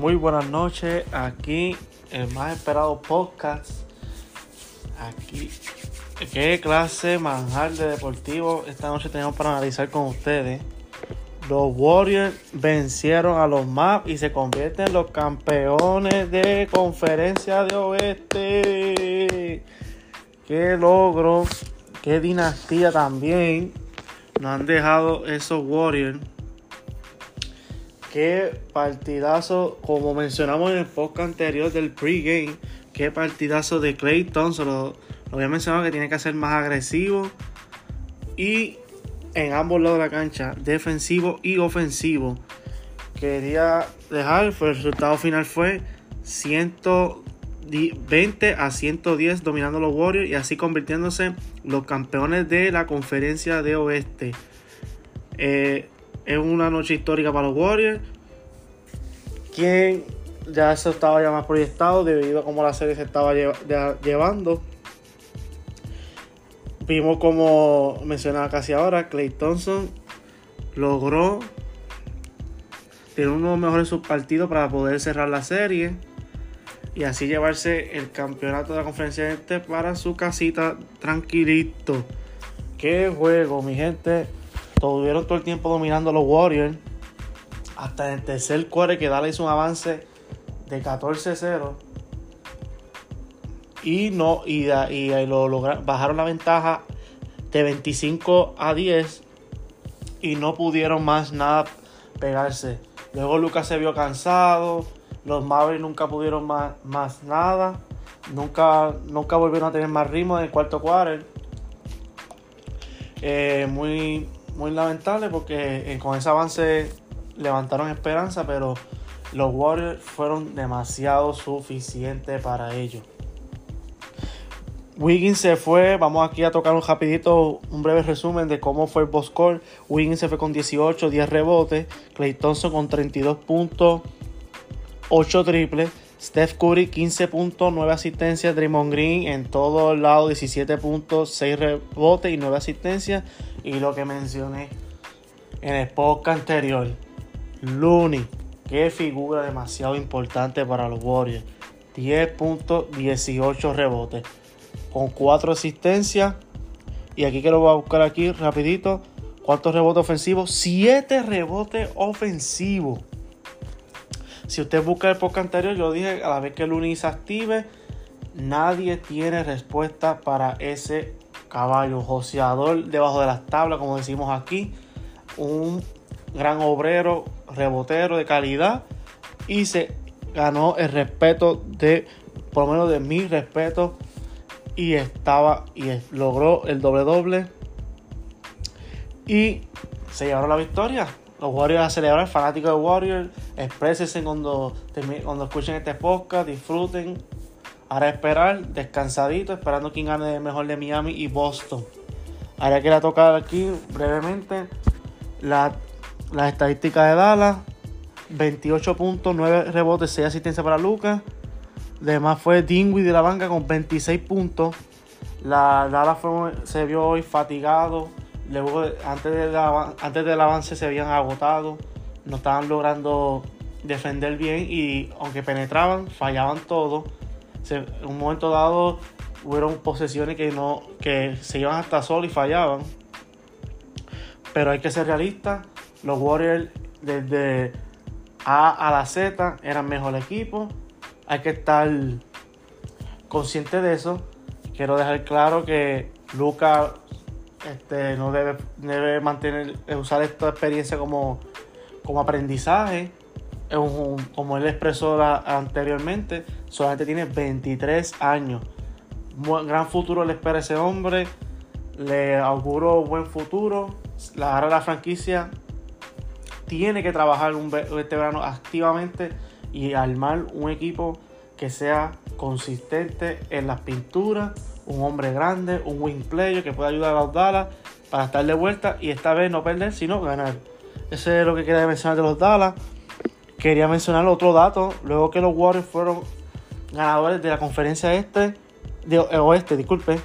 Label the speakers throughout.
Speaker 1: muy buenas noches. Aquí el más esperado podcast. Aquí, qué clase manjar de deportivo esta noche tenemos para analizar con ustedes. Los Warriors vencieron a los Maps y se convierten en los campeones de conferencia de oeste. Qué logro, qué dinastía también nos han dejado esos Warriors Qué partidazo, como mencionamos en el podcast anterior del pregame, qué partidazo de Clay Thompson. Lo, había mencionado que tiene que ser más agresivo y en ambos lados de la cancha, defensivo y ofensivo. Quería dejar, pero el resultado final fue 120 a 110 dominando los Warriors y así convirtiéndose los campeones de la conferencia de oeste. Eh, es una noche histórica para los Warriors. Quien ya se estaba ya más proyectado debido a cómo la serie se estaba llevando. Vimos como mencionaba casi ahora, Clay Thompson logró tener uno de los mejores subpartidos para poder cerrar la serie y así llevarse el campeonato de la conferencia este para su casita tranquilito. Qué juego, mi gente. Tuvieron todo el tiempo dominando a los Warriors. Hasta en el tercer cuarto que Dallas hizo un avance de 14-0. Y no, y, lo lograron, bajaron la ventaja de 25 a 10 y no pudieron más nada pegarse. Luego Lucas se vio cansado, los Mavericks nunca pudieron más, más nada, nunca, nunca volvieron a tener más ritmo en el cuarto cuarto. Eh, muy, muy lamentable porque eh, con ese avance levantaron esperanza, pero los Warriors fueron demasiado suficientes para ellos. Wiggins se fue, vamos aquí a tocar un rapidito, un breve resumen de cómo fue el. Wiggins se fue con 18, 10 rebotes, Clay Thompson con 32 puntos, 8 triples, Steph Curry 15 puntos, 9 asistencias, Draymond Green en todo el lado 17 puntos, 6 rebotes y 9 asistencias. Y lo que mencioné en el podcast anterior, Looney, que figura demasiado importante para los Warriors. 10 puntos, 18 rebotes, con 4 asistencias. Y aquí que lo voy a buscar aquí rapidito. ¿Cuántos rebotes ofensivos? 7 rebotes ofensivos. Si usted busca el podcast anterior, yo dije a la vez que se active, nadie tiene respuesta para ese caballo, joseador debajo de las tablas, como decimos aquí, un gran obrero, rebotero de calidad y se ganó el respeto de, por lo menos de mi respeto y estaba y logró el doble doble y se llevaron la victoria. Los Warriors a celebrar, fanáticos de Warriors, exprésense cuando, cuando escuchen este podcast, disfruten, Ahora esperar, descansadito, esperando quién gane mejor de Miami y Boston. Ahora quiero tocar aquí brevemente las la estadísticas de Dallas. 28 puntos, 9 rebotes, 6 asistencias para Lucas. Además fue Dingwiddie de la banca con 26 puntos. La Dallas se vio hoy fatigado. Antes, de antes del avance se habían agotado. No estaban logrando defender bien y aunque penetraban, fallaban todo en un momento dado hubieron posesiones que no que se iban hasta sol y fallaban. Pero hay que ser realistas. Los Warriors desde A a la Z eran mejor equipo. Hay que estar consciente de eso. Quiero dejar claro que Luca este, no debe, debe mantener, usar esta experiencia como, como aprendizaje como él expresó anteriormente, solamente tiene 23 años. gran futuro le espera a ese hombre. Le auguro buen futuro. La, ahora la franquicia tiene que trabajar este verano activamente y armar un equipo que sea consistente en las pinturas. Un hombre grande, un wing player que pueda ayudar a los Dallas para estar de vuelta y esta vez no perder, sino ganar. Ese es lo que quería mencionar de los Dallas. Quería mencionar otro dato. Luego que los Warriors fueron ganadores de la conferencia este, de oeste, disculpe.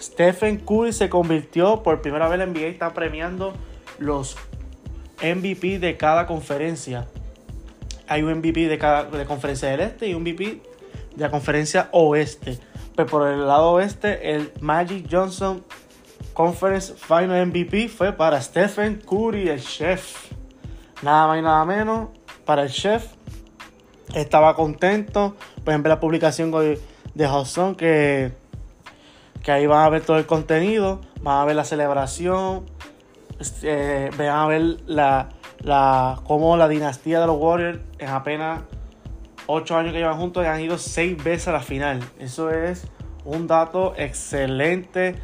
Speaker 1: Stephen Curry se convirtió por primera vez en NBA está premiando los MVP de cada conferencia. hay un MVP de cada de conferencia del este y un MVP de la conferencia oeste. Pues por el lado oeste, el Magic Johnson Conference Final MVP fue para Stephen Curry, el chef. Nada más y nada menos para el chef. Estaba contento. Pueden ver la publicación de Hudson que, que ahí van a ver todo el contenido. Van a ver la celebración. Eh, van a ver la, la, cómo la dinastía de los Warriors en apenas 8 años que llevan juntos han ido 6 veces a la final. Eso es un dato excelente.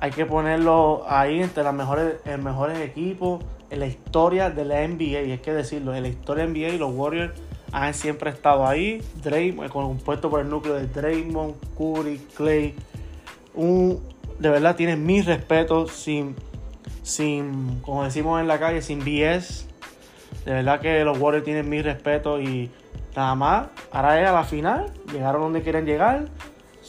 Speaker 1: Hay que ponerlo ahí entre los mejores, mejores equipos en la historia de la NBA. Y hay que decirlo, en la historia de la NBA los Warriors han siempre estado ahí. Draymond, compuesto por el núcleo de Draymond, Curry, Clay. Un, de verdad tienen mi respeto sin, sin, como decimos en la calle, sin BS. De verdad que los Warriors tienen mi respeto y nada más. Ahora es a la final. Llegaron donde quieren llegar.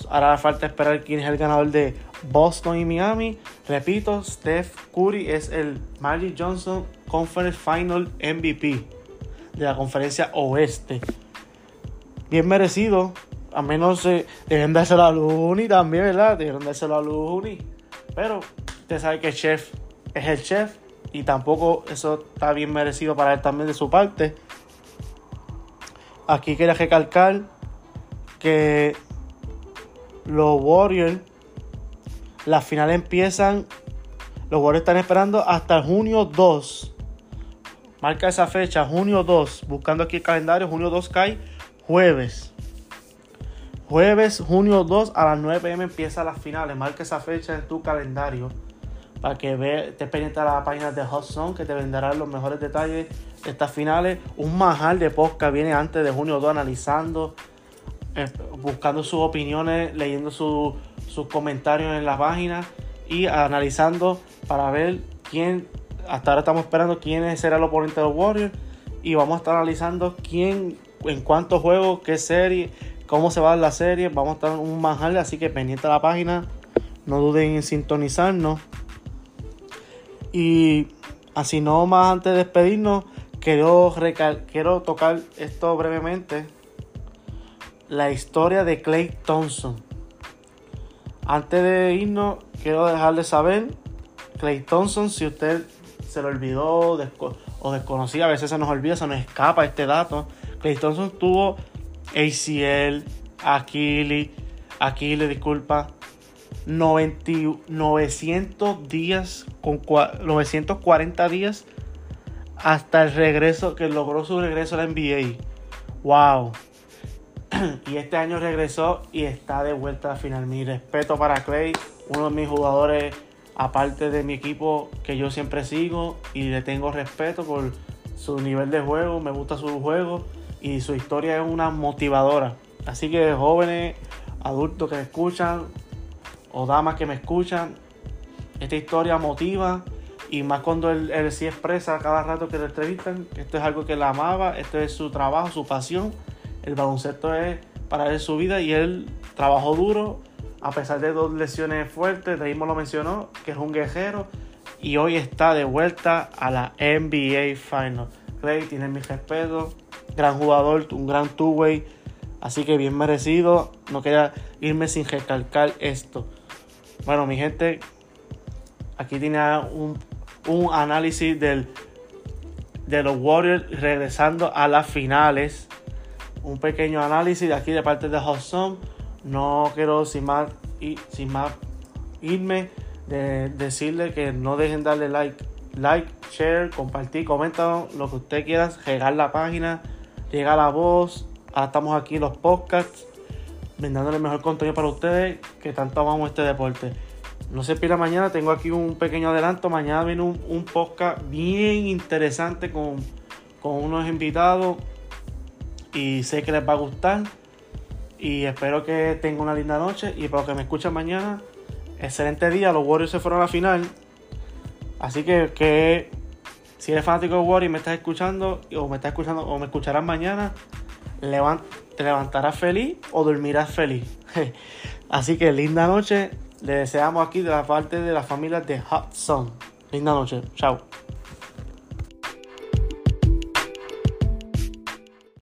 Speaker 1: Ahora falta esperar quién es el ganador de Boston y Miami. Repito, Steph Curry es el Magic Johnson Conference Final MVP de la conferencia oeste. Bien merecido. A menos eh, deben dárselo a Looney también, ¿verdad? Deben dárselo a Looney. Pero usted sabe que chef es el chef. Y tampoco eso está bien merecido para él también de su parte. Aquí quería recalcar que los Warriors, las finales empiezan, los Warriors están esperando hasta junio 2. Marca esa fecha, junio 2. Buscando aquí el calendario, junio 2 cae jueves. Jueves, junio 2 a las 9 pm empiezan las finales. Marca esa fecha en tu calendario para que ve, te pendiente a la página de Hot que te venderán los mejores detalles de estas finales. Un majal de podcast viene antes de junio 2 analizando, buscando sus opiniones, leyendo sus comentarios en la página y analizando para ver quién, hasta ahora estamos esperando quién será el oponente de los Warriors y vamos a estar analizando quién, en cuántos juegos, qué serie, cómo se va la serie. Vamos a estar un majal, así que pendiente a la página. No duden en sintonizarnos. Y así no más antes de despedirnos, quiero, quiero tocar esto brevemente. La historia de Clay Thompson. Antes de irnos, quiero dejarles saber, Clay Thompson, si usted se lo olvidó o desconocía, a veces se nos olvida, se nos escapa este dato. Clay Thompson tuvo ACL, Achilles, Achilles, disculpa, 900 días, con 940 días hasta el regreso, que logró su regreso a la NBA. ¡Wow! y este año regresó y está de vuelta a final. Mi respeto para Clay, uno de mis jugadores, aparte de mi equipo, que yo siempre sigo y le tengo respeto por su nivel de juego, me gusta su juego y su historia es una motivadora. Así que jóvenes, adultos que me escuchan, o damas que me escuchan, esta historia motiva y más cuando él, él sí expresa cada rato que lo entrevistan, esto es algo que él amaba, esto es su trabajo, su pasión, el baloncesto es para él su vida y él trabajó duro a pesar de dos lesiones fuertes, de mismo lo mencionó, que es un guerrero y hoy está de vuelta a la NBA Final. Clay tiene mi respeto, gran jugador, un gran two-way, así que bien merecido, no quería irme sin recalcar esto. Bueno, mi gente, aquí tiene un, análisis del, de los Warriors regresando a las finales. Un pequeño análisis de aquí de parte de Hudson. No quiero sin más, sin más irme de decirle que no dejen darle like, like, share, compartir, comenta lo que usted quiera, llegar la página, llega la voz. Ahora estamos aquí en los podcasts vendándole el mejor contenido para ustedes que tanto amamos este deporte. No se pierda mañana, tengo aquí un pequeño adelanto. Mañana viene un, podcast bien interesante con, con unos invitados y sé que les va a gustar. Y espero que tengan una linda noche. Y para los que me escuchan mañana, excelente día. Los Warriors se fueron a la final. Así que, que si eres fanático de Warriors y me estás escuchando, o me estás escuchando, o me escucharás mañana, te levantarás feliz o dormirás feliz. Así que linda noche. Le deseamos aquí de la parte de la familia de Hudson. Linda noche. Chao.